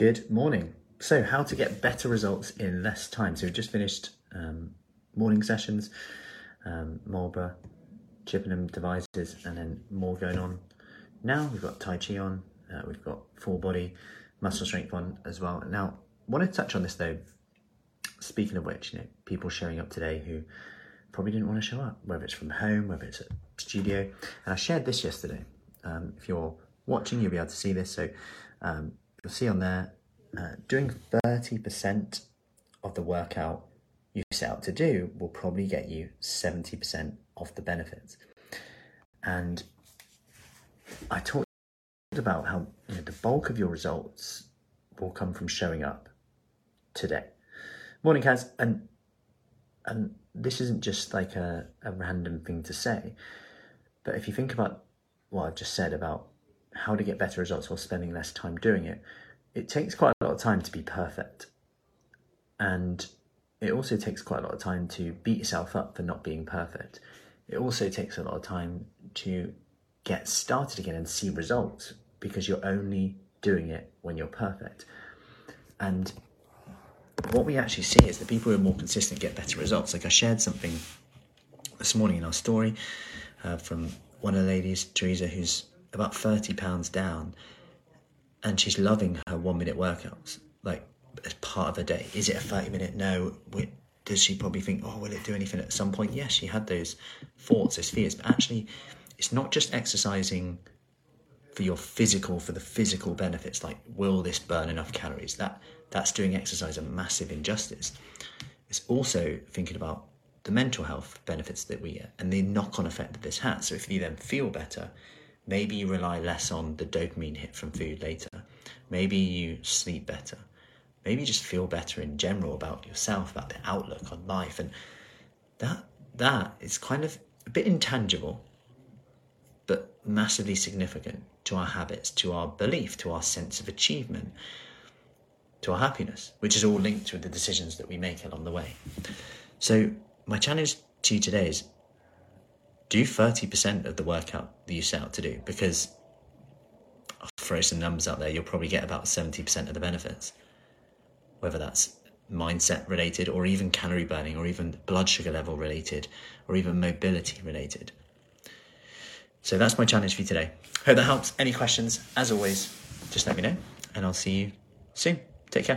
Good morning. So, how to get better results in less time? So, we've just finished um, morning sessions, um, Marlborough, Chippenham Devizes, and then more going on. Now we've got Tai Chi on, uh, we've got full body muscle strength on as well. Now, I want to touch on this though. Speaking of which, you know, people showing up today who probably didn't want to show up, whether it's from home, whether it's at studio. And I shared this yesterday. Um, if you're watching, you'll be able to see this. So um, you'll see on there, uh, doing 30% of the workout you set out to do will probably get you 70% of the benefits. And I talked about how you know, the bulk of your results will come from showing up today. Morning, Kaz, and and this isn't just like a, a random thing to say, but if you think about what I've just said about how to get better results while spending less time doing it, it takes quite a lot of time to be perfect. And it also takes quite a lot of time to beat yourself up for not being perfect. It also takes a lot of time to get started again and see results because you're only doing it when you're perfect. And what we actually see is the people who are more consistent get better results. Like I shared something this morning in our story uh, from one of the ladies, Teresa, who's about 30 pounds down and she's loving her one minute workouts, like as part of her day. Is it a 30 minute? No. Does she probably think, oh, will it do anything at some point? Yes, she had those thoughts, those fears, but actually, it's not just exercising for your physical, for the physical benefits, like will this burn enough calories? That that's doing exercise a massive injustice. It's also thinking about the mental health benefits that we get and the knock-on effect that this has. So if you then feel better, maybe you rely less on the dopamine hit from food later. Maybe you sleep better. Maybe you just feel better in general about yourself, about the outlook on life. And that that is kind of a bit intangible, but massively significant to our habits, to our belief, to our sense of achievement, to our happiness, which is all linked with the decisions that we make along the way. So my challenge to you today is do 30% of the workout that you set out to do because I'll throw some numbers out there, you'll probably get about 70% of the benefits. Whether that's mindset related or even calorie burning or even blood sugar level related or even mobility related. So that's my challenge for you today. Hope that helps. Any questions, as always, just let me know and I'll see you soon.